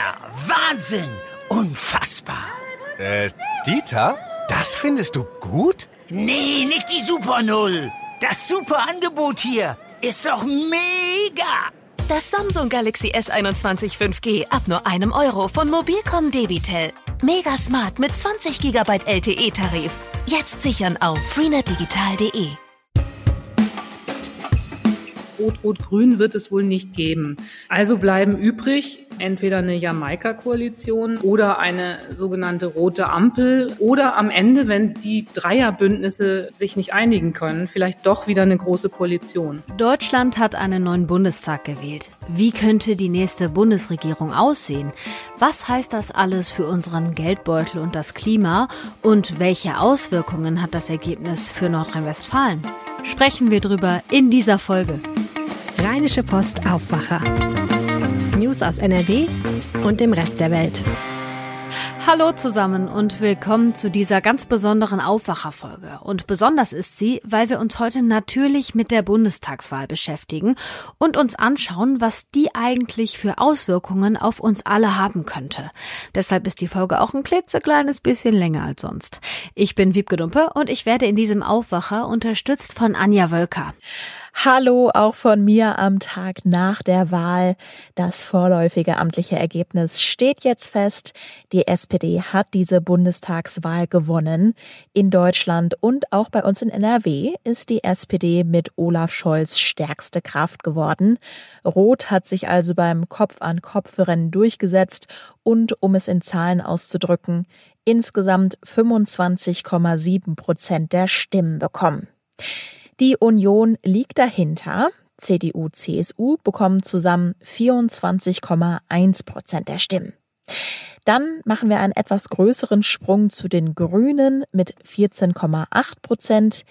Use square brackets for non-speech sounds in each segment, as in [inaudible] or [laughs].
Mega! Wahnsinn! Unfassbar! Äh, Dieter? Das findest du gut? Nee, nicht die Super Null. Das super Angebot hier ist doch mega! Das Samsung Galaxy S21 5G ab nur einem Euro von Mobilcom Debitel. Mega smart mit 20 GB LTE-Tarif. Jetzt sichern auf freenetdigital.de. Rot-Rot-Grün wird es wohl nicht geben. Also bleiben übrig entweder eine Jamaika-Koalition oder eine sogenannte rote Ampel oder am Ende, wenn die Dreierbündnisse sich nicht einigen können, vielleicht doch wieder eine große Koalition. Deutschland hat einen neuen Bundestag gewählt. Wie könnte die nächste Bundesregierung aussehen? Was heißt das alles für unseren Geldbeutel und das Klima? Und welche Auswirkungen hat das Ergebnis für Nordrhein-Westfalen? Sprechen wir drüber in dieser Folge. Rheinische Post Aufwacher. News aus NRW und dem Rest der Welt. Hallo zusammen und willkommen zu dieser ganz besonderen Aufwacherfolge. Und besonders ist sie, weil wir uns heute natürlich mit der Bundestagswahl beschäftigen und uns anschauen, was die eigentlich für Auswirkungen auf uns alle haben könnte. Deshalb ist die Folge auch ein klitzekleines bisschen länger als sonst. Ich bin Wiebke Dumpe und ich werde in diesem Aufwacher unterstützt von Anja Wölker. Hallo auch von mir am Tag nach der Wahl. Das vorläufige amtliche Ergebnis steht jetzt fest. Die SPD hat diese Bundestagswahl gewonnen. In Deutschland und auch bei uns in NRW ist die SPD mit Olaf Scholz stärkste Kraft geworden. Rot hat sich also beim Kopf-an-Kopf-Rennen durchgesetzt und, um es in Zahlen auszudrücken, insgesamt 25,7 Prozent der Stimmen bekommen. Die Union liegt dahinter. CDU, CSU bekommen zusammen 24,1 Prozent der Stimmen. Dann machen wir einen etwas größeren Sprung zu den Grünen mit 14,8 Prozent.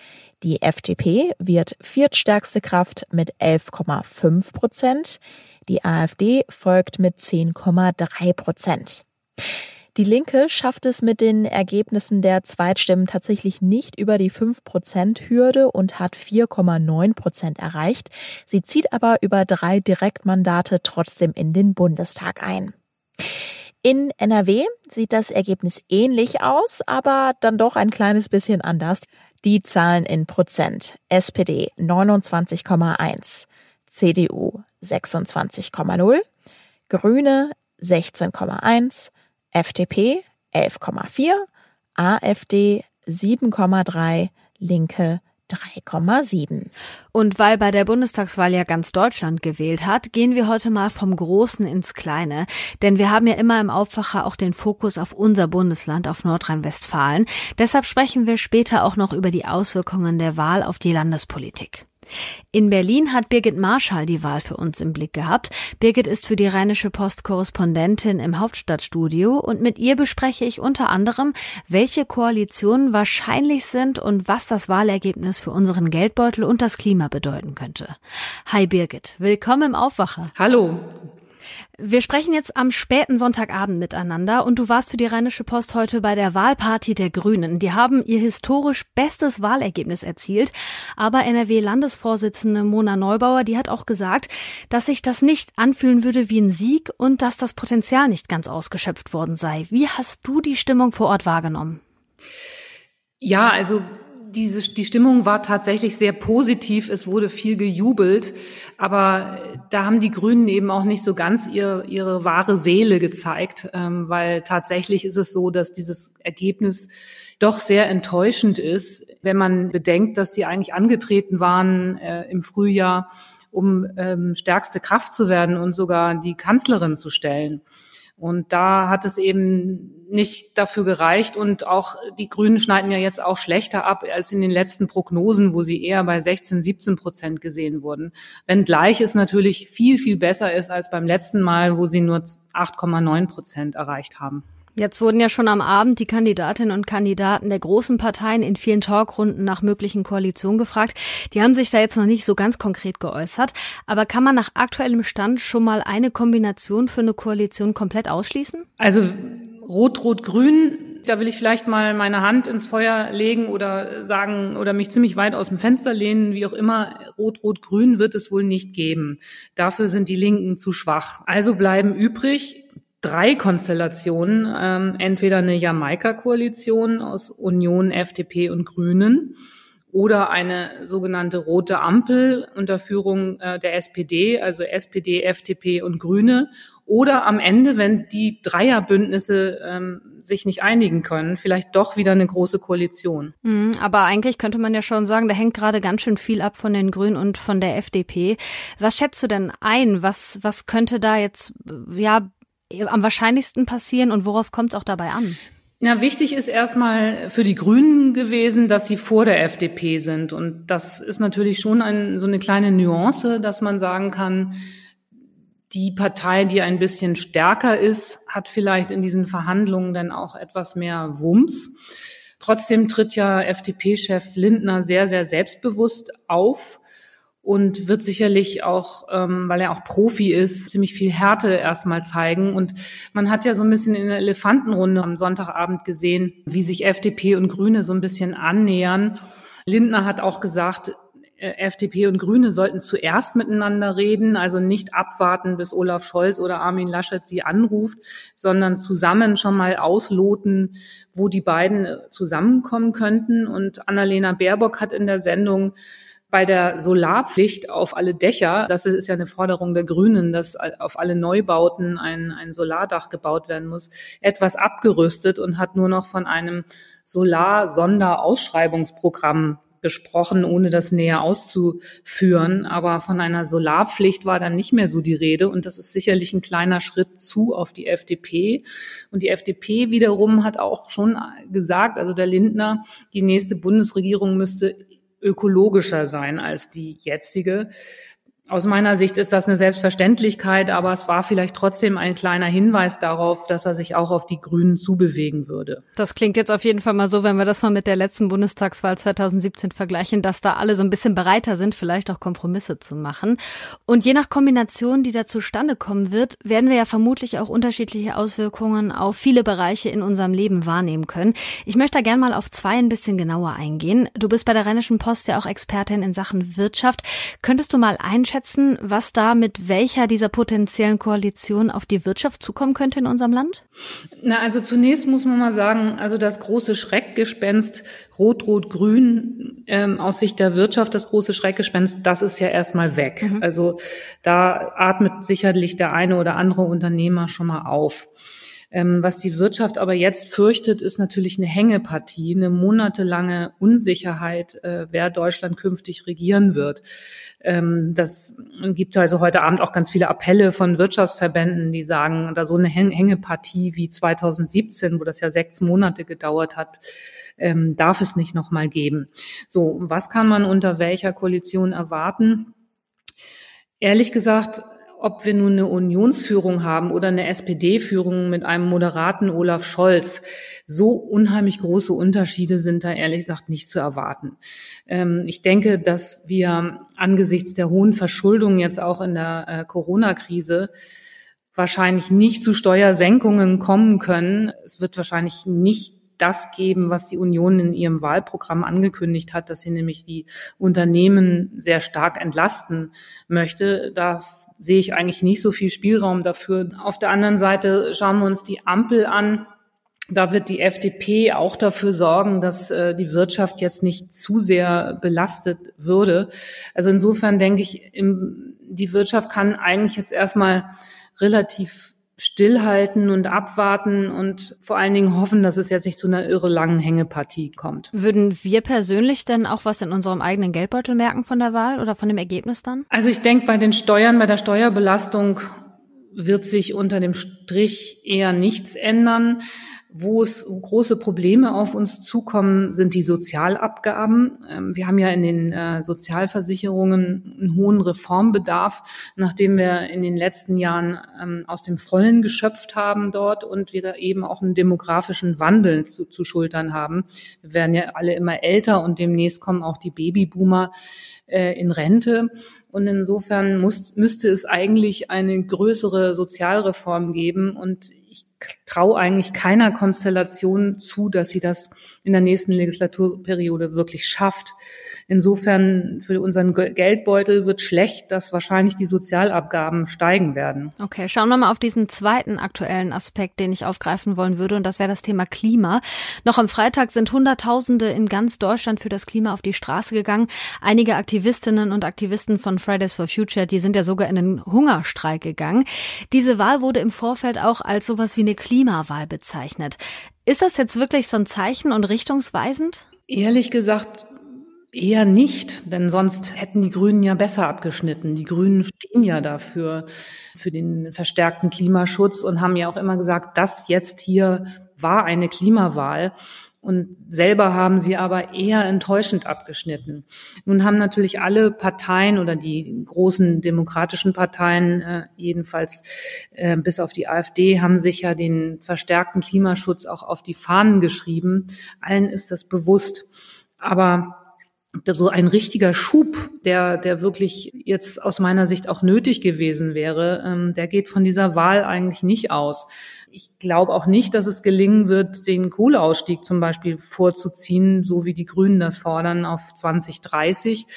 Die FDP wird viertstärkste Kraft mit 11,5 Prozent. Die AfD folgt mit 10,3 Prozent. Die Linke schafft es mit den Ergebnissen der Zweitstimmen tatsächlich nicht über die 5-Prozent-Hürde und hat 4,9 Prozent erreicht. Sie zieht aber über drei Direktmandate trotzdem in den Bundestag ein. In NRW sieht das Ergebnis ähnlich aus, aber dann doch ein kleines bisschen anders. Die Zahlen in Prozent. SPD 29,1, CDU 26,0, Grüne 16,1, FDP 11,4, AfD 7,3, Linke 3,7. Und weil bei der Bundestagswahl ja ganz Deutschland gewählt hat, gehen wir heute mal vom Großen ins Kleine. Denn wir haben ja immer im Aufwacher auch den Fokus auf unser Bundesland, auf Nordrhein-Westfalen. Deshalb sprechen wir später auch noch über die Auswirkungen der Wahl auf die Landespolitik. In Berlin hat Birgit Marschall die Wahl für uns im Blick gehabt. Birgit ist für die Rheinische Post Korrespondentin im Hauptstadtstudio und mit ihr bespreche ich unter anderem, welche Koalitionen wahrscheinlich sind und was das Wahlergebnis für unseren Geldbeutel und das Klima bedeuten könnte. Hi Birgit, willkommen im Aufwacher. Hallo. Wir sprechen jetzt am späten Sonntagabend miteinander und du warst für die Rheinische Post heute bei der Wahlparty der Grünen. Die haben ihr historisch bestes Wahlergebnis erzielt, aber NRW-Landesvorsitzende Mona Neubauer, die hat auch gesagt, dass sich das nicht anfühlen würde wie ein Sieg und dass das Potenzial nicht ganz ausgeschöpft worden sei. Wie hast du die Stimmung vor Ort wahrgenommen? Ja, also diese, die Stimmung war tatsächlich sehr positiv. Es wurde viel gejubelt. Aber da haben die Grünen eben auch nicht so ganz ihre, ihre wahre Seele gezeigt, ähm, weil tatsächlich ist es so, dass dieses Ergebnis doch sehr enttäuschend ist, wenn man bedenkt, dass sie eigentlich angetreten waren äh, im Frühjahr, um ähm, stärkste Kraft zu werden und sogar die Kanzlerin zu stellen. Und da hat es eben nicht dafür gereicht. Und auch die Grünen schneiden ja jetzt auch schlechter ab als in den letzten Prognosen, wo sie eher bei 16, 17 Prozent gesehen wurden. Wenngleich es natürlich viel, viel besser ist als beim letzten Mal, wo sie nur 8,9 Prozent erreicht haben. Jetzt wurden ja schon am Abend die Kandidatinnen und Kandidaten der großen Parteien in vielen Talkrunden nach möglichen Koalitionen gefragt. Die haben sich da jetzt noch nicht so ganz konkret geäußert. Aber kann man nach aktuellem Stand schon mal eine Kombination für eine Koalition komplett ausschließen? Also Rot-Rot-Grün, da will ich vielleicht mal meine Hand ins Feuer legen oder sagen oder mich ziemlich weit aus dem Fenster lehnen, wie auch immer. Rot-Rot-Grün wird es wohl nicht geben. Dafür sind die Linken zu schwach. Also bleiben übrig drei Konstellationen, ähm, entweder eine Jamaika-Koalition aus Union, FDP und Grünen oder eine sogenannte rote Ampel unter Führung äh, der SPD, also SPD, FDP und Grüne. Oder am Ende, wenn die Dreierbündnisse ähm, sich nicht einigen können, vielleicht doch wieder eine große Koalition. Mhm, aber eigentlich könnte man ja schon sagen, da hängt gerade ganz schön viel ab von den Grünen und von der FDP. Was schätzt du denn ein? Was, was könnte da jetzt ja am wahrscheinlichsten passieren und worauf kommt es auch dabei an? Ja, wichtig ist erstmal für die Grünen gewesen, dass sie vor der FDP sind. Und das ist natürlich schon ein, so eine kleine Nuance, dass man sagen kann, die Partei, die ein bisschen stärker ist, hat vielleicht in diesen Verhandlungen dann auch etwas mehr Wumms. Trotzdem tritt ja FDP-Chef Lindner sehr, sehr selbstbewusst auf und wird sicherlich auch, ähm, weil er auch Profi ist, ziemlich viel Härte erstmal zeigen. Und man hat ja so ein bisschen in der Elefantenrunde am Sonntagabend gesehen, wie sich FDP und Grüne so ein bisschen annähern. Lindner hat auch gesagt, äh, FDP und Grüne sollten zuerst miteinander reden, also nicht abwarten, bis Olaf Scholz oder Armin Laschet sie anruft, sondern zusammen schon mal ausloten, wo die beiden äh, zusammenkommen könnten. Und Annalena Baerbock hat in der Sendung bei der Solarpflicht auf alle Dächer, das ist ja eine Forderung der Grünen, dass auf alle Neubauten ein, ein Solardach gebaut werden muss, etwas abgerüstet und hat nur noch von einem Solar-Sonderausschreibungsprogramm gesprochen, ohne das näher auszuführen. Aber von einer Solarpflicht war dann nicht mehr so die Rede. Und das ist sicherlich ein kleiner Schritt zu auf die FDP. Und die FDP wiederum hat auch schon gesagt, also der Lindner, die nächste Bundesregierung müsste ökologischer sein als die jetzige. Aus meiner Sicht ist das eine Selbstverständlichkeit, aber es war vielleicht trotzdem ein kleiner Hinweis darauf, dass er sich auch auf die Grünen zubewegen würde. Das klingt jetzt auf jeden Fall mal so, wenn wir das mal mit der letzten Bundestagswahl 2017 vergleichen, dass da alle so ein bisschen bereiter sind, vielleicht auch Kompromisse zu machen. Und je nach Kombination, die da zustande kommen wird, werden wir ja vermutlich auch unterschiedliche Auswirkungen auf viele Bereiche in unserem Leben wahrnehmen können. Ich möchte da gerne mal auf zwei ein bisschen genauer eingehen. Du bist bei der Rheinischen Post ja auch Expertin in Sachen Wirtschaft. Könntest du mal einschätzen, einschätzen, was da mit welcher dieser potenziellen Koalition auf die Wirtschaft zukommen könnte in unserem Land? Na, also zunächst muss man mal sagen, also das große Schreckgespenst Rot-Rot-Grün ähm, aus Sicht der Wirtschaft, das große Schreckgespenst, das ist ja erstmal weg. Mhm. Also da atmet sicherlich der eine oder andere Unternehmer schon mal auf. Ähm, was die Wirtschaft aber jetzt fürchtet, ist natürlich eine Hängepartie, eine monatelange Unsicherheit, äh, wer Deutschland künftig regieren wird. Ähm, das gibt also heute Abend auch ganz viele Appelle von Wirtschaftsverbänden, die sagen, da so eine Hängepartie wie 2017, wo das ja sechs Monate gedauert hat, ähm, darf es nicht nochmal geben. So, was kann man unter welcher Koalition erwarten? Ehrlich gesagt, ob wir nun eine Unionsführung haben oder eine SPD-Führung mit einem moderaten Olaf Scholz, so unheimlich große Unterschiede sind da ehrlich gesagt nicht zu erwarten. Ähm, ich denke, dass wir angesichts der hohen Verschuldung jetzt auch in der äh, Corona-Krise wahrscheinlich nicht zu Steuersenkungen kommen können. Es wird wahrscheinlich nicht das geben, was die Union in ihrem Wahlprogramm angekündigt hat, dass sie nämlich die Unternehmen sehr stark entlasten möchte. Da sehe ich eigentlich nicht so viel Spielraum dafür. Auf der anderen Seite schauen wir uns die Ampel an. Da wird die FDP auch dafür sorgen, dass äh, die Wirtschaft jetzt nicht zu sehr belastet würde. Also insofern denke ich, im, die Wirtschaft kann eigentlich jetzt erstmal relativ stillhalten und abwarten und vor allen Dingen hoffen, dass es jetzt nicht zu einer irre langen Hängepartie kommt. Würden wir persönlich denn auch was in unserem eigenen Geldbeutel merken von der Wahl oder von dem Ergebnis dann? Also ich denke, bei den Steuern, bei der Steuerbelastung wird sich unter dem Strich eher nichts ändern. Wo es große Probleme auf uns zukommen, sind die Sozialabgaben. Ähm, wir haben ja in den äh, Sozialversicherungen einen hohen Reformbedarf, nachdem wir in den letzten Jahren ähm, aus dem Vollen geschöpft haben dort und wir eben auch einen demografischen Wandel zu, zu schultern haben. Wir werden ja alle immer älter und demnächst kommen auch die Babyboomer äh, in Rente. Und insofern muss, müsste es eigentlich eine größere Sozialreform geben. Und ich traue eigentlich keiner Konstellation zu, dass sie das in der nächsten Legislaturperiode wirklich schafft. Insofern für unseren Geldbeutel wird schlecht, dass wahrscheinlich die Sozialabgaben steigen werden. Okay, schauen wir mal auf diesen zweiten aktuellen Aspekt, den ich aufgreifen wollen würde, und das wäre das Thema Klima. Noch am Freitag sind Hunderttausende in ganz Deutschland für das Klima auf die Straße gegangen. Einige Aktivistinnen und Aktivisten von Fridays for Future, die sind ja sogar in einen Hungerstreik gegangen. Diese Wahl wurde im Vorfeld auch als sowas wie eine Klimawahl bezeichnet. Ist das jetzt wirklich so ein Zeichen und richtungsweisend? Ehrlich gesagt Eher nicht, denn sonst hätten die Grünen ja besser abgeschnitten. Die Grünen stehen ja dafür, für den verstärkten Klimaschutz und haben ja auch immer gesagt, das jetzt hier war eine Klimawahl. Und selber haben sie aber eher enttäuschend abgeschnitten. Nun haben natürlich alle Parteien oder die großen demokratischen Parteien, äh, jedenfalls äh, bis auf die AfD, haben sich ja den verstärkten Klimaschutz auch auf die Fahnen geschrieben. Allen ist das bewusst. Aber so ein richtiger Schub, der, der wirklich jetzt aus meiner Sicht auch nötig gewesen wäre, ähm, der geht von dieser Wahl eigentlich nicht aus. Ich glaube auch nicht, dass es gelingen wird, den Kohleausstieg zum Beispiel vorzuziehen, so wie die Grünen das fordern, auf 2030.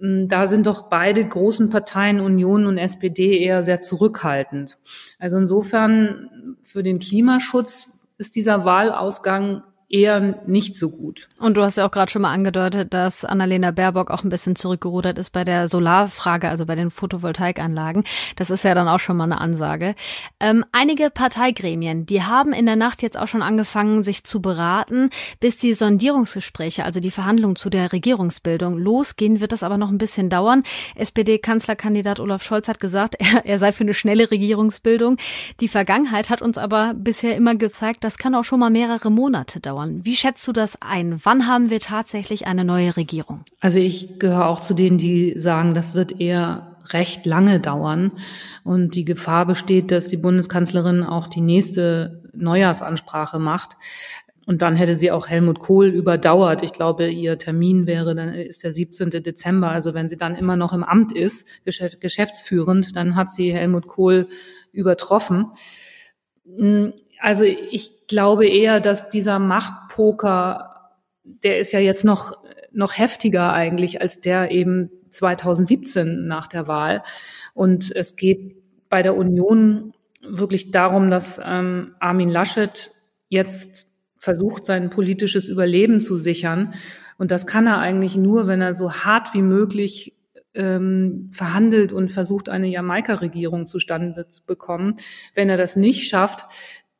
Mm, da sind doch beide großen Parteien, Union und SPD, eher sehr zurückhaltend. Also insofern für den Klimaschutz ist dieser Wahlausgang eher nicht so gut. Und du hast ja auch gerade schon mal angedeutet, dass Annalena Baerbock auch ein bisschen zurückgerudert ist bei der Solarfrage, also bei den Photovoltaikanlagen. Das ist ja dann auch schon mal eine Ansage. Ähm, einige Parteigremien, die haben in der Nacht jetzt auch schon angefangen, sich zu beraten, bis die Sondierungsgespräche, also die Verhandlungen zu der Regierungsbildung losgehen, wird das aber noch ein bisschen dauern. SPD-Kanzlerkandidat Olaf Scholz hat gesagt, [laughs] er, er sei für eine schnelle Regierungsbildung. Die Vergangenheit hat uns aber bisher immer gezeigt, das kann auch schon mal mehrere Monate dauern dauern. Wie schätzt du das ein? Wann haben wir tatsächlich eine neue Regierung? Also ich gehöre auch zu denen, die sagen, das wird eher recht lange dauern. Und die Gefahr besteht, dass die Bundeskanzlerin auch die nächste Neujahrsansprache macht. Und dann hätte sie auch Helmut Kohl überdauert. Ich glaube, ihr Termin wäre, dann ist der 17. Dezember. Also wenn sie dann immer noch im Amt ist, geschäftsführend, dann hat sie Helmut Kohl übertroffen. Also ich glaube eher, dass dieser Machtpoker, der ist ja jetzt noch, noch heftiger eigentlich als der eben 2017 nach der Wahl. Und es geht bei der Union wirklich darum, dass ähm, Armin Laschet jetzt versucht, sein politisches Überleben zu sichern. Und das kann er eigentlich nur, wenn er so hart wie möglich ähm, verhandelt und versucht, eine Jamaika-Regierung zustande zu bekommen. Wenn er das nicht schafft,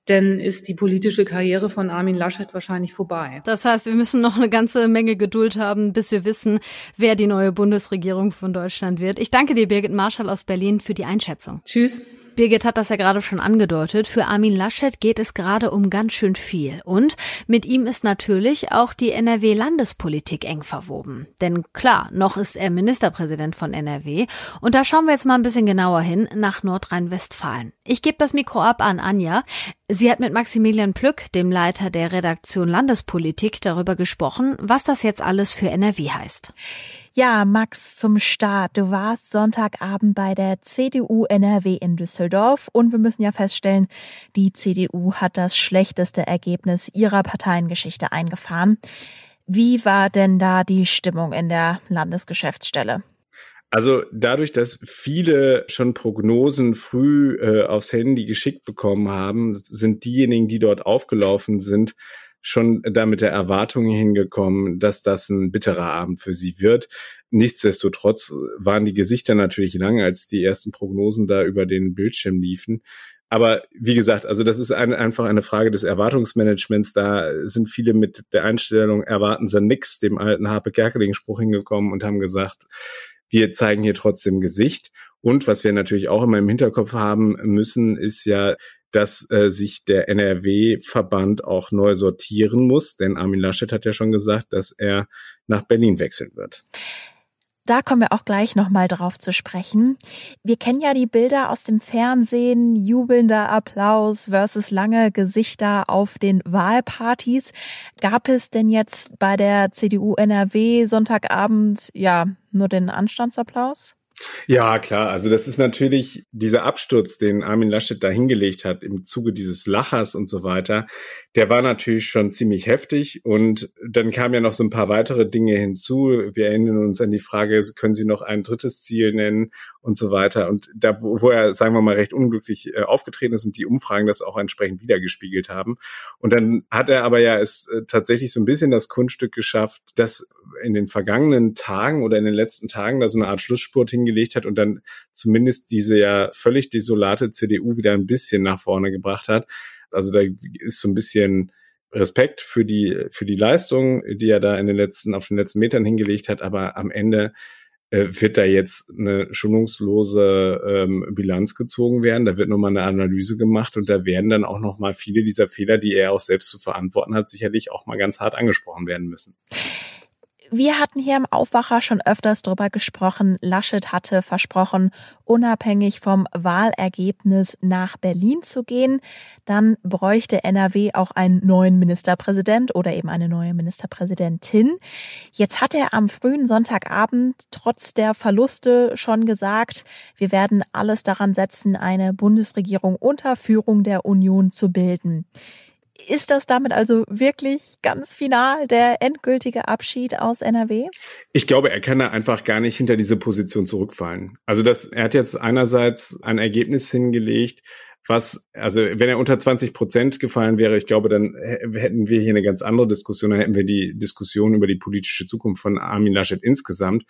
denn ist die politische Karriere von Armin Laschet wahrscheinlich vorbei. Das heißt, wir müssen noch eine ganze Menge Geduld haben, bis wir wissen, wer die neue Bundesregierung von Deutschland wird. Ich danke dir, Birgit Marschall aus Berlin, für die Einschätzung. Tschüss. Birgit hat das ja gerade schon angedeutet. Für Armin Laschet geht es gerade um ganz schön viel. Und mit ihm ist natürlich auch die NRW-Landespolitik eng verwoben. Denn klar, noch ist er Ministerpräsident von NRW. Und da schauen wir jetzt mal ein bisschen genauer hin nach Nordrhein-Westfalen. Ich gebe das Mikro ab an Anja. Sie hat mit Maximilian Plück, dem Leiter der Redaktion Landespolitik, darüber gesprochen, was das jetzt alles für NRW heißt. Ja, Max, zum Start. Du warst Sonntagabend bei der CDU NRW in Düsseldorf und wir müssen ja feststellen, die CDU hat das schlechteste Ergebnis ihrer Parteiengeschichte eingefahren. Wie war denn da die Stimmung in der Landesgeschäftsstelle? Also dadurch, dass viele schon Prognosen früh äh, aufs Handy geschickt bekommen haben, sind diejenigen, die dort aufgelaufen sind, schon da mit der Erwartung hingekommen, dass das ein bitterer Abend für sie wird. Nichtsdestotrotz waren die Gesichter natürlich lang, als die ersten Prognosen da über den Bildschirm liefen. Aber wie gesagt, also das ist ein, einfach eine Frage des Erwartungsmanagements. Da sind viele mit der Einstellung, erwarten sie nix, dem alten Harpe Kerkeling-Spruch hingekommen und haben gesagt, wir zeigen hier trotzdem Gesicht. Und was wir natürlich auch immer im Hinterkopf haben müssen, ist ja, dass äh, sich der NRW-Verband auch neu sortieren muss, denn Armin Laschet hat ja schon gesagt, dass er nach Berlin wechseln wird. Da kommen wir auch gleich nochmal drauf zu sprechen. Wir kennen ja die Bilder aus dem Fernsehen, jubelnder Applaus versus lange Gesichter auf den Wahlpartys. Gab es denn jetzt bei der CDU NRW Sonntagabend ja nur den Anstandsapplaus? Ja, klar. Also das ist natürlich dieser Absturz, den Armin Laschet da hingelegt hat im Zuge dieses Lachers und so weiter. Der war natürlich schon ziemlich heftig und dann kamen ja noch so ein paar weitere Dinge hinzu. Wir erinnern uns an die Frage, können Sie noch ein drittes Ziel nennen und so weiter. Und da, wo er, sagen wir mal, recht unglücklich äh, aufgetreten ist und die Umfragen das auch entsprechend wiedergespiegelt haben. Und dann hat er aber ja es äh, tatsächlich so ein bisschen das Kunststück geschafft, dass in den vergangenen Tagen oder in den letzten Tagen da so eine Art Schlussspurt hingelegt hat und dann zumindest diese ja völlig desolate CDU wieder ein bisschen nach vorne gebracht hat. Also da ist so ein bisschen Respekt für die, für die Leistung, die er da in den letzten, auf den letzten Metern hingelegt hat, aber am Ende äh, wird da jetzt eine schonungslose ähm, Bilanz gezogen werden. Da wird nochmal eine Analyse gemacht und da werden dann auch nochmal viele dieser Fehler, die er auch selbst zu verantworten hat, sicherlich auch mal ganz hart angesprochen werden müssen. Wir hatten hier im Aufwacher schon öfters drüber gesprochen. Laschet hatte versprochen, unabhängig vom Wahlergebnis nach Berlin zu gehen. Dann bräuchte NRW auch einen neuen Ministerpräsident oder eben eine neue Ministerpräsidentin. Jetzt hat er am frühen Sonntagabend trotz der Verluste schon gesagt, wir werden alles daran setzen, eine Bundesregierung unter Führung der Union zu bilden. Ist das damit also wirklich ganz final der endgültige Abschied aus NRW? Ich glaube, er kann da einfach gar nicht hinter diese Position zurückfallen. Also das, er hat jetzt einerseits ein Ergebnis hingelegt, was, also wenn er unter 20 Prozent gefallen wäre, ich glaube, dann hätten wir hier eine ganz andere Diskussion, dann hätten wir die Diskussion über die politische Zukunft von Armin Laschet insgesamt.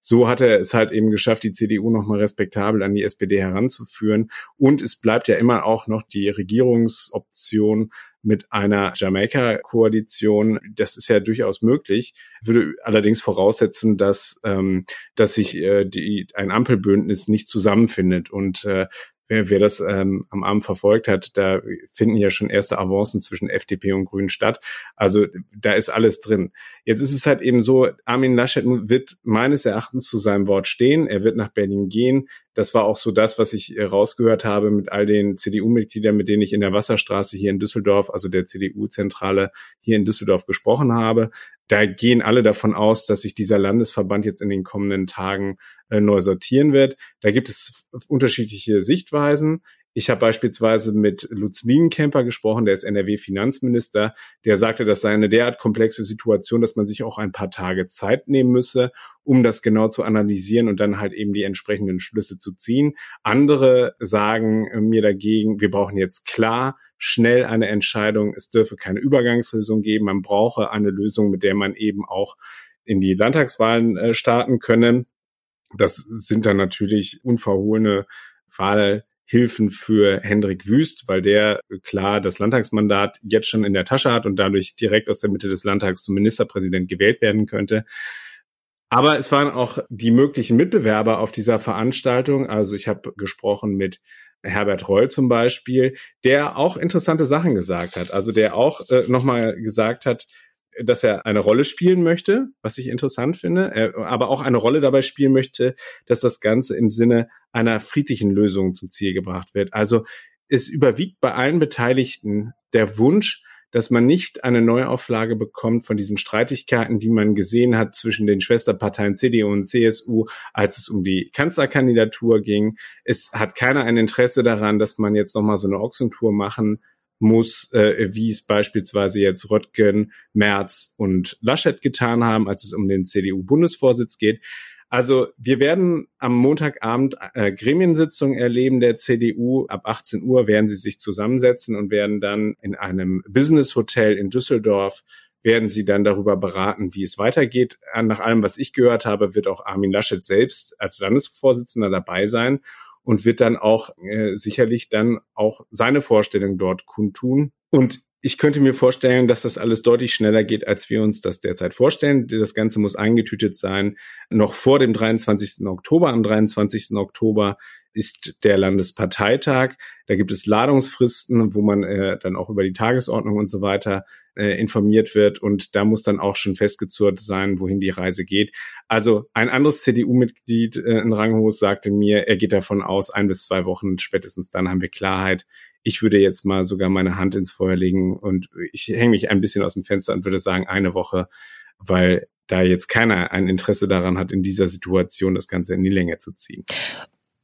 So hat er es halt eben geschafft, die CDU nochmal respektabel an die SPD heranzuführen. Und es bleibt ja immer auch noch die Regierungsoption mit einer Jamaika-Koalition. Das ist ja durchaus möglich, würde allerdings voraussetzen, dass, ähm, dass sich äh, die, ein Ampelbündnis nicht zusammenfindet. Und äh, wer, wer das ähm, am Abend verfolgt hat, da finden ja schon erste Avancen zwischen FDP und Grünen statt. Also da ist alles drin. Jetzt ist es halt eben so, Armin Laschet wird meines Erachtens zu seinem Wort stehen. Er wird nach Berlin gehen. Das war auch so das, was ich äh, rausgehört habe mit all den CDU-Mitgliedern, mit denen ich in der Wasserstraße hier in Düsseldorf, also der CDU-Zentrale hier in Düsseldorf gesprochen habe. Da gehen alle davon aus, dass sich dieser Landesverband jetzt in den kommenden Tagen äh, neu sortieren wird. Da gibt es unterschiedliche Sichtweisen. Ich habe beispielsweise mit Lutz Lienkemper gesprochen, der ist NRW-Finanzminister, der sagte, das sei eine derart komplexe Situation, dass man sich auch ein paar Tage Zeit nehmen müsse, um das genau zu analysieren und dann halt eben die entsprechenden Schlüsse zu ziehen. Andere sagen mir dagegen, wir brauchen jetzt klar schnell eine Entscheidung. Es dürfe keine Übergangslösung geben. Man brauche eine Lösung, mit der man eben auch in die Landtagswahlen äh, starten könne. Das sind dann natürlich unverhohlene Wahl Hilfen für Hendrik Wüst, weil der klar das Landtagsmandat jetzt schon in der Tasche hat und dadurch direkt aus der Mitte des Landtags zum Ministerpräsident gewählt werden könnte. Aber es waren auch die möglichen Mitbewerber auf dieser Veranstaltung. Also ich habe gesprochen mit Herbert Reul zum Beispiel, der auch interessante Sachen gesagt hat. Also der auch äh, nochmal gesagt hat, dass er eine Rolle spielen möchte, was ich interessant finde, er, aber auch eine Rolle dabei spielen möchte, dass das Ganze im Sinne einer friedlichen Lösung zum Ziel gebracht wird. Also es überwiegt bei allen Beteiligten der Wunsch, dass man nicht eine Neuauflage bekommt von diesen Streitigkeiten, die man gesehen hat zwischen den Schwesterparteien CDU und CSU, als es um die Kanzlerkandidatur ging. Es hat keiner ein Interesse daran, dass man jetzt nochmal so eine Ochsentour machen muss, äh, wie es beispielsweise jetzt Röttgen, Merz und Laschet getan haben, als es um den CDU-Bundesvorsitz geht. Also wir werden am Montagabend äh, Gremiensitzung erleben der CDU. Ab 18 Uhr werden sie sich zusammensetzen und werden dann in einem Business Hotel in Düsseldorf werden sie dann darüber beraten, wie es weitergeht. Nach allem, was ich gehört habe, wird auch Armin Laschet selbst als Landesvorsitzender dabei sein und wird dann auch äh, sicherlich dann auch seine Vorstellung dort kundtun. Und ich könnte mir vorstellen, dass das alles deutlich schneller geht, als wir uns das derzeit vorstellen. Das Ganze muss eingetütet sein. Noch vor dem 23. Oktober. Am 23. Oktober ist der Landesparteitag. Da gibt es Ladungsfristen, wo man äh, dann auch über die Tagesordnung und so weiter äh, informiert wird. Und da muss dann auch schon festgezurrt sein, wohin die Reise geht. Also ein anderes CDU-Mitglied äh, in Ranghus sagte mir, er geht davon aus, ein bis zwei Wochen spätestens dann haben wir Klarheit. Ich würde jetzt mal sogar meine Hand ins Feuer legen und ich hänge mich ein bisschen aus dem Fenster und würde sagen, eine Woche, weil da jetzt keiner ein Interesse daran hat, in dieser Situation das Ganze in die Länge zu ziehen.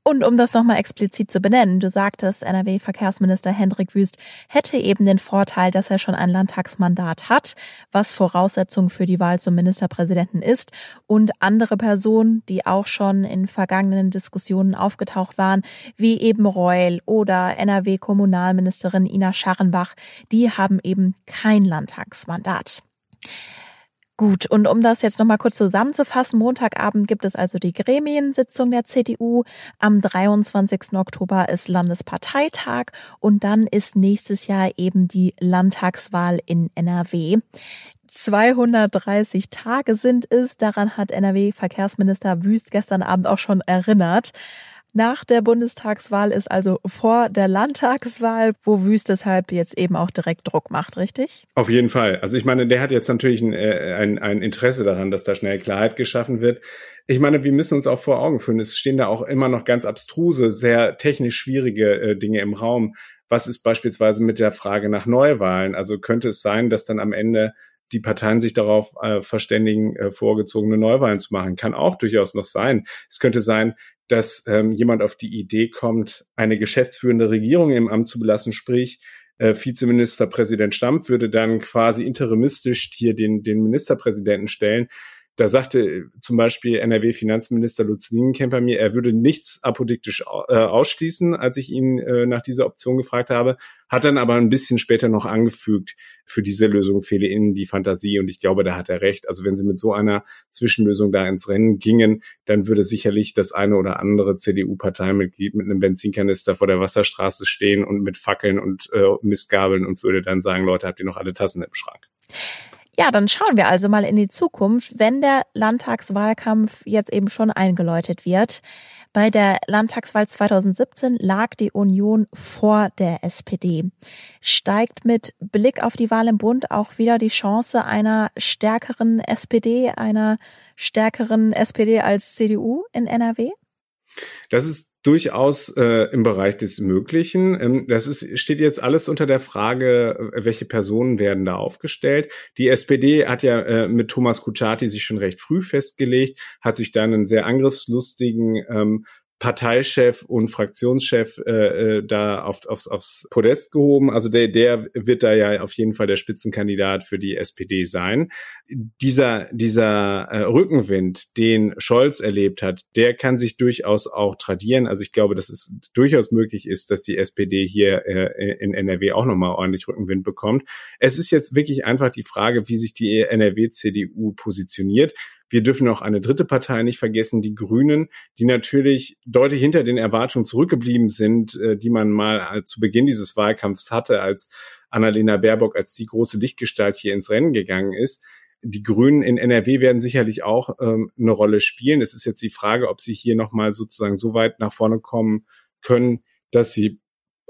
Und um das nochmal explizit zu benennen, du sagtest, NRW-Verkehrsminister Hendrik Wüst hätte eben den Vorteil, dass er schon ein Landtagsmandat hat, was Voraussetzung für die Wahl zum Ministerpräsidenten ist. Und andere Personen, die auch schon in vergangenen Diskussionen aufgetaucht waren, wie eben Reul oder NRW-Kommunalministerin Ina Scharrenbach, die haben eben kein Landtagsmandat. Gut, und um das jetzt nochmal kurz zusammenzufassen, Montagabend gibt es also die Gremiensitzung der CDU. Am 23. Oktober ist Landesparteitag und dann ist nächstes Jahr eben die Landtagswahl in NRW. 230 Tage sind es. Daran hat NRW-Verkehrsminister Wüst gestern Abend auch schon erinnert. Nach der Bundestagswahl ist also vor der Landtagswahl, wo Wüst deshalb jetzt eben auch direkt Druck macht, richtig? Auf jeden Fall. Also ich meine, der hat jetzt natürlich ein, äh, ein, ein Interesse daran, dass da schnell Klarheit geschaffen wird. Ich meine, wir müssen uns auch vor Augen führen, es stehen da auch immer noch ganz abstruse, sehr technisch schwierige äh, Dinge im Raum. Was ist beispielsweise mit der Frage nach Neuwahlen? Also könnte es sein, dass dann am Ende die Parteien sich darauf äh, verständigen, äh, vorgezogene Neuwahlen zu machen. Kann auch durchaus noch sein. Es könnte sein, dass ähm, jemand auf die Idee kommt, eine geschäftsführende Regierung im Amt zu belassen, sprich äh, Vizeministerpräsident Stamp würde dann quasi interimistisch hier den, den Ministerpräsidenten stellen. Da sagte zum Beispiel NRW-Finanzminister Lutz Lienkemper mir, er würde nichts apodiktisch äh, ausschließen, als ich ihn äh, nach dieser Option gefragt habe, hat dann aber ein bisschen später noch angefügt, für diese Lösung fehle ihnen die Fantasie und ich glaube, da hat er recht. Also wenn sie mit so einer Zwischenlösung da ins Rennen gingen, dann würde sicherlich das eine oder andere CDU-Parteimitglied mit einem Benzinkanister vor der Wasserstraße stehen und mit Fackeln und äh, Mistgabeln und würde dann sagen, Leute, habt ihr noch alle Tassen im Schrank? Ja, dann schauen wir also mal in die Zukunft, wenn der Landtagswahlkampf jetzt eben schon eingeläutet wird. Bei der Landtagswahl 2017 lag die Union vor der SPD. Steigt mit Blick auf die Wahl im Bund auch wieder die Chance einer stärkeren SPD, einer stärkeren SPD als CDU in NRW? Das ist durchaus äh, im Bereich des Möglichen. Ähm, das ist, steht jetzt alles unter der Frage, äh, welche Personen werden da aufgestellt. Die SPD hat ja äh, mit Thomas Kutschaty sich schon recht früh festgelegt, hat sich dann einen sehr angriffslustigen ähm, Parteichef und Fraktionschef äh, äh, da auf, aufs, aufs Podest gehoben. Also der, der wird da ja auf jeden Fall der Spitzenkandidat für die SPD sein. Dieser, dieser äh, Rückenwind, den Scholz erlebt hat, der kann sich durchaus auch tradieren. Also ich glaube, dass es durchaus möglich ist, dass die SPD hier äh, in NRW auch nochmal ordentlich Rückenwind bekommt. Es ist jetzt wirklich einfach die Frage, wie sich die NRW-CDU positioniert. Wir dürfen auch eine dritte Partei nicht vergessen, die Grünen, die natürlich deutlich hinter den Erwartungen zurückgeblieben sind, äh, die man mal zu Beginn dieses Wahlkampfs hatte, als Annalena Baerbock als die große Lichtgestalt hier ins Rennen gegangen ist. Die Grünen in NRW werden sicherlich auch ähm, eine Rolle spielen. Es ist jetzt die Frage, ob sie hier nochmal sozusagen so weit nach vorne kommen können, dass sie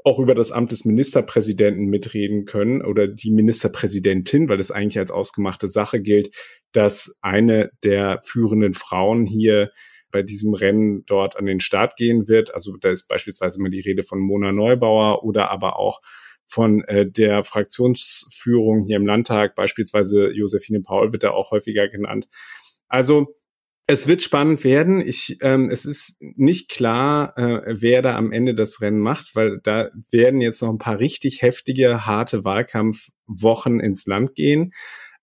auch über das Amt des Ministerpräsidenten mitreden können oder die Ministerpräsidentin, weil es eigentlich als ausgemachte Sache gilt, dass eine der führenden Frauen hier bei diesem Rennen dort an den Start gehen wird. Also da ist beispielsweise mal die Rede von Mona Neubauer oder aber auch von äh, der Fraktionsführung hier im Landtag, beispielsweise Josephine Paul wird da auch häufiger genannt. Also es wird spannend werden. Ich, ähm, es ist nicht klar, äh, wer da am Ende das Rennen macht, weil da werden jetzt noch ein paar richtig heftige, harte Wahlkampfwochen ins Land gehen.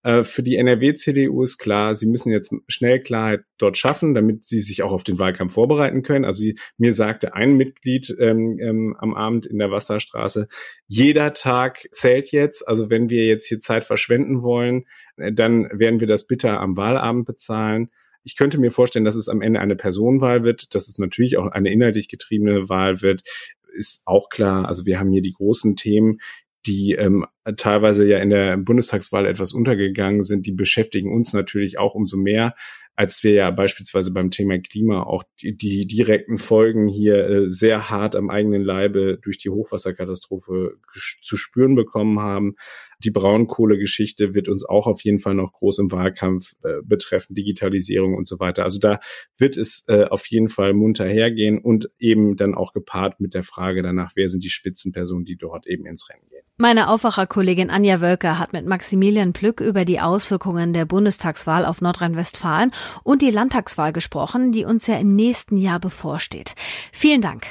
Äh, für die NRW-CDU ist klar, sie müssen jetzt schnell Klarheit dort schaffen, damit sie sich auch auf den Wahlkampf vorbereiten können. Also mir sagte ein Mitglied ähm, ähm, am Abend in der Wasserstraße, jeder Tag zählt jetzt. Also wenn wir jetzt hier Zeit verschwenden wollen, äh, dann werden wir das bitter am Wahlabend bezahlen. Ich könnte mir vorstellen, dass es am Ende eine Personenwahl wird, dass es natürlich auch eine inhaltlich getriebene Wahl wird, ist auch klar. Also wir haben hier die großen Themen, die ähm, teilweise ja in der Bundestagswahl etwas untergegangen sind, die beschäftigen uns natürlich auch umso mehr als wir ja beispielsweise beim Thema Klima auch die, die direkten Folgen hier äh, sehr hart am eigenen Leibe durch die Hochwasserkatastrophe zu spüren bekommen haben. Die Braunkohlegeschichte wird uns auch auf jeden Fall noch groß im Wahlkampf äh, betreffen, Digitalisierung und so weiter. Also da wird es äh, auf jeden Fall munter hergehen und eben dann auch gepaart mit der Frage danach, wer sind die Spitzenpersonen, die dort eben ins Rennen gehen. Meine Aufwacherkollegin Anja Wölker hat mit Maximilian Plück über die Auswirkungen der Bundestagswahl auf Nordrhein-Westfalen und die Landtagswahl gesprochen, die uns ja im nächsten Jahr bevorsteht. Vielen Dank.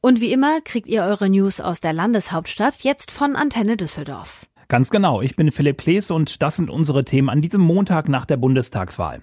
Und wie immer kriegt ihr eure News aus der Landeshauptstadt jetzt von Antenne Düsseldorf. Ganz genau, ich bin Philipp Klees und das sind unsere Themen an diesem Montag nach der Bundestagswahl.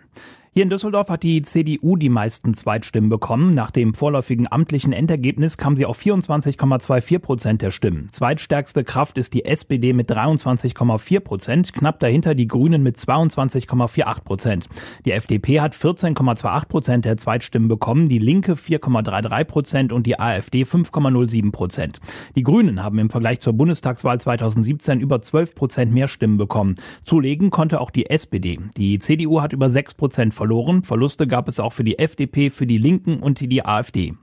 Hier in Düsseldorf hat die CDU die meisten Zweitstimmen bekommen. Nach dem vorläufigen amtlichen Endergebnis kam sie auf 24,24 Prozent der Stimmen. Zweitstärkste Kraft ist die SPD mit 23,4 Prozent, knapp dahinter die Grünen mit 22,48 Prozent. Die FDP hat 14,28 Prozent der Zweitstimmen bekommen, die Linke 4,33 Prozent und die AfD 5,07 Prozent. Die Grünen haben im Vergleich zur Bundestagswahl 2017 über 12 Prozent mehr Stimmen bekommen. Zulegen konnte auch die SPD. Die CDU hat über 6 Prozent verloren. Verluste gab es auch für die FDP, für die Linken und die AfD.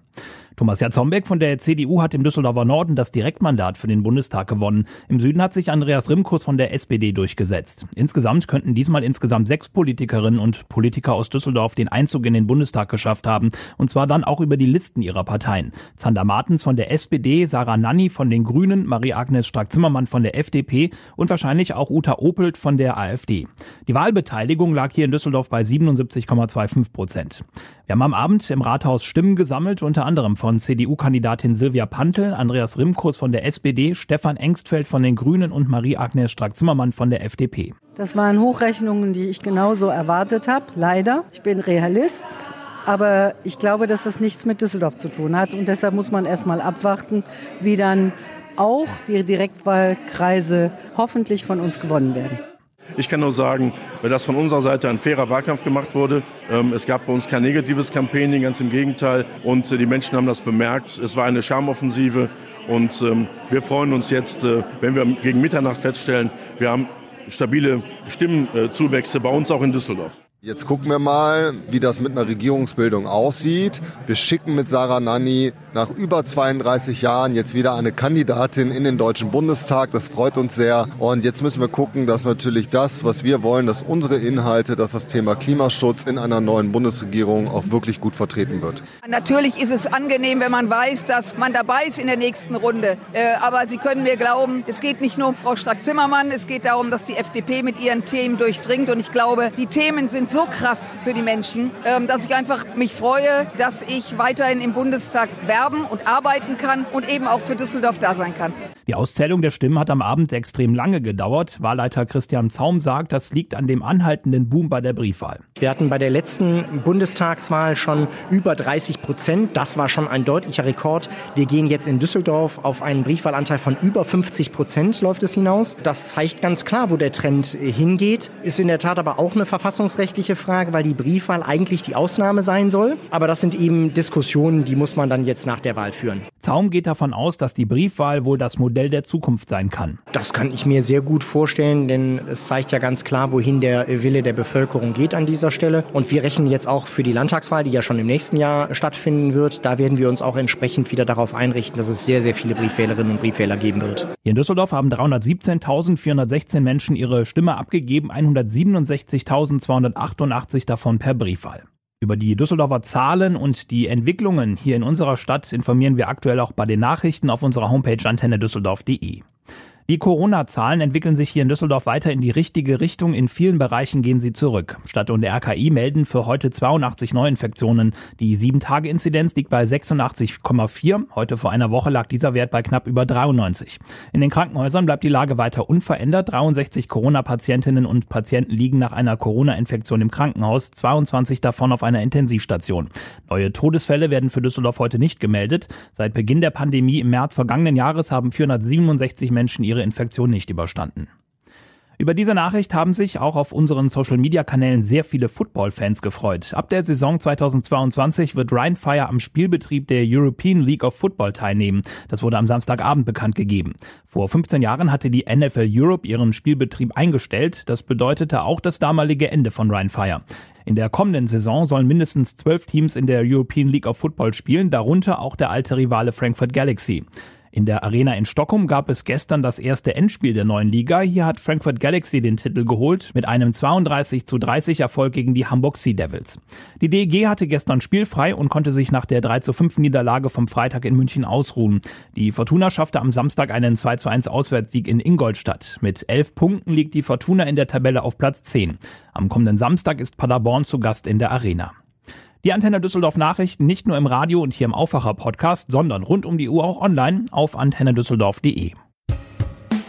Thomas Jatzombeck von der CDU hat im Düsseldorfer Norden das Direktmandat für den Bundestag gewonnen. Im Süden hat sich Andreas Rimkus von der SPD durchgesetzt. Insgesamt könnten diesmal insgesamt sechs Politikerinnen und Politiker aus Düsseldorf den Einzug in den Bundestag geschafft haben. Und zwar dann auch über die Listen ihrer Parteien. Zander Martens von der SPD, Sarah Nanni von den Grünen, Marie-Agnes Strack-Zimmermann von der FDP und wahrscheinlich auch Uta Opelt von der AfD. Die Wahlbeteiligung lag hier in Düsseldorf bei 77,25 Prozent. Wir haben am Abend im Rathaus Stimmen gesammelt, unter anderem von CDU-Kandidatin Silvia Pantel, Andreas Rimkus von der SPD, Stefan Engstfeld von den Grünen und Marie-Agnes Strack-Zimmermann von der FDP. Das waren Hochrechnungen, die ich genauso erwartet habe, leider. Ich bin Realist. Aber ich glaube, dass das nichts mit Düsseldorf zu tun hat. Und deshalb muss man erst mal abwarten, wie dann auch die Direktwahlkreise hoffentlich von uns gewonnen werden. Ich kann nur sagen, dass von unserer Seite ein fairer Wahlkampf gemacht wurde. Ähm, es gab bei uns kein negatives Campaigning, ganz im Gegenteil. Und äh, die Menschen haben das bemerkt. Es war eine Schamoffensive. Und ähm, wir freuen uns jetzt, äh, wenn wir gegen Mitternacht feststellen, wir haben stabile Stimmenzuwächse bei uns auch in Düsseldorf. Jetzt gucken wir mal, wie das mit einer Regierungsbildung aussieht. Wir schicken mit Sarah Nanni nach über 32 Jahren jetzt wieder eine Kandidatin in den Deutschen Bundestag. Das freut uns sehr. Und jetzt müssen wir gucken, dass natürlich das, was wir wollen, dass unsere Inhalte, dass das Thema Klimaschutz in einer neuen Bundesregierung auch wirklich gut vertreten wird. Natürlich ist es angenehm, wenn man weiß, dass man dabei ist in der nächsten Runde. Äh, aber Sie können mir glauben, es geht nicht nur um Frau Strack-Zimmermann, es geht darum, dass die FDP mit ihren Themen durchdringt. Und ich glaube, die Themen sind so krass für die Menschen, ähm, dass ich einfach mich freue, dass ich weiterhin im Bundestag werben und arbeiten kann und eben auch für Düsseldorf da sein kann. Die Auszählung der Stimmen hat am Abend extrem lange gedauert. Wahlleiter Christian Zaum sagt, das liegt an dem anhaltenden Boom bei der Briefwahl. Wir hatten bei der letzten Bundestagswahl schon über 30 Prozent. Das war schon ein deutlicher Rekord. Wir gehen jetzt in Düsseldorf auf einen Briefwahlanteil von über 50 Prozent läuft es hinaus. Das zeigt ganz klar, wo der Trend hingeht. Ist in der Tat aber auch eine verfassungsrechtliche Frage, weil die Briefwahl eigentlich die Ausnahme sein soll. Aber das sind eben Diskussionen, die muss man dann jetzt nach der Wahl führen. Zaum geht davon aus, dass die Briefwahl wohl das Modell der Zukunft sein kann. Das kann ich mir sehr gut vorstellen, denn es zeigt ja ganz klar, wohin der Wille der Bevölkerung geht an dieser Stelle. Und wir rechnen jetzt auch für die Landtagswahl, die ja schon im nächsten Jahr stattfinden wird. Da werden wir uns auch entsprechend wieder darauf einrichten, dass es sehr, sehr viele Briefwählerinnen und Briefwähler geben wird. Hier in Düsseldorf haben 317.416 Menschen ihre Stimme abgegeben, 167.288 davon per Briefwahl. Über die Düsseldorfer Zahlen und die Entwicklungen hier in unserer Stadt informieren wir aktuell auch bei den Nachrichten auf unserer Homepage antennedüsseldorf.de. Die Corona-Zahlen entwickeln sich hier in Düsseldorf weiter in die richtige Richtung. In vielen Bereichen gehen sie zurück. Stadt und RKI melden für heute 82 Neuinfektionen. Die 7-Tage-Inzidenz liegt bei 86,4. Heute vor einer Woche lag dieser Wert bei knapp über 93. In den Krankenhäusern bleibt die Lage weiter unverändert. 63 Corona-Patientinnen und Patienten liegen nach einer Corona-Infektion im Krankenhaus, 22 davon auf einer Intensivstation. Neue Todesfälle werden für Düsseldorf heute nicht gemeldet. Seit Beginn der Pandemie im März vergangenen Jahres haben 467 Menschen ihre Infektion nicht überstanden. Über diese Nachricht haben sich auch auf unseren Social-Media-Kanälen sehr viele Football-Fans gefreut. Ab der Saison 2022 wird Ryan Fire am Spielbetrieb der European League of Football teilnehmen. Das wurde am Samstagabend bekannt gegeben. Vor 15 Jahren hatte die NFL Europe ihren Spielbetrieb eingestellt. Das bedeutete auch das damalige Ende von Ryan Fire. In der kommenden Saison sollen mindestens zwölf Teams in der European League of Football spielen, darunter auch der alte Rivale Frankfurt Galaxy. In der Arena in Stockholm gab es gestern das erste Endspiel der neuen Liga. Hier hat Frankfurt Galaxy den Titel geholt mit einem 32 zu 30 Erfolg gegen die Hamburg Sea Devils. Die DEG hatte gestern spielfrei und konnte sich nach der 3 zu 5 Niederlage vom Freitag in München ausruhen. Die Fortuna schaffte am Samstag einen 2 zu 1 Auswärtssieg in Ingolstadt. Mit elf Punkten liegt die Fortuna in der Tabelle auf Platz 10. Am kommenden Samstag ist Paderborn zu Gast in der Arena. Die Antenne Düsseldorf Nachrichten nicht nur im Radio und hier im Aufwacher Podcast, sondern rund um die Uhr auch online auf antennedüsseldorf.de.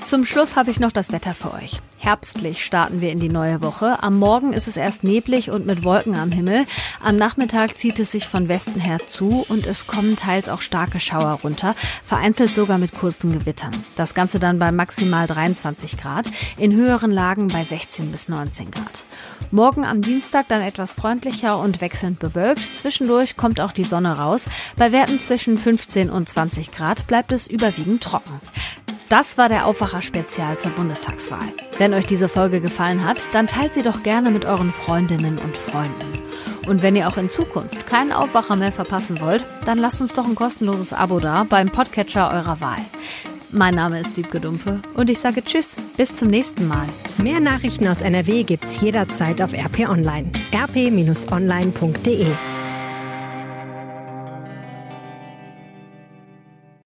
Zum Schluss habe ich noch das Wetter für euch. Herbstlich starten wir in die neue Woche. Am Morgen ist es erst neblig und mit Wolken am Himmel. Am Nachmittag zieht es sich von Westen her zu und es kommen teils auch starke Schauer runter, vereinzelt sogar mit kurzen Gewittern. Das Ganze dann bei maximal 23 Grad, in höheren Lagen bei 16 bis 19 Grad. Morgen am Dienstag dann etwas freundlicher und wechselnd bewölkt. Zwischendurch kommt auch die Sonne raus. Bei Werten zwischen 15 und 20 Grad bleibt es überwiegend trocken. Das war der Aufwacher-Spezial zur Bundestagswahl. Wenn euch diese Folge gefallen hat, dann teilt sie doch gerne mit euren Freundinnen und Freunden. Und wenn ihr auch in Zukunft keinen Aufwacher mehr verpassen wollt, dann lasst uns doch ein kostenloses Abo da beim Podcatcher eurer Wahl. Mein Name ist Wiebke Dumpe und ich sage Tschüss, bis zum nächsten Mal. Mehr Nachrichten aus NRW gibt's jederzeit auf RP Online. rp-online.de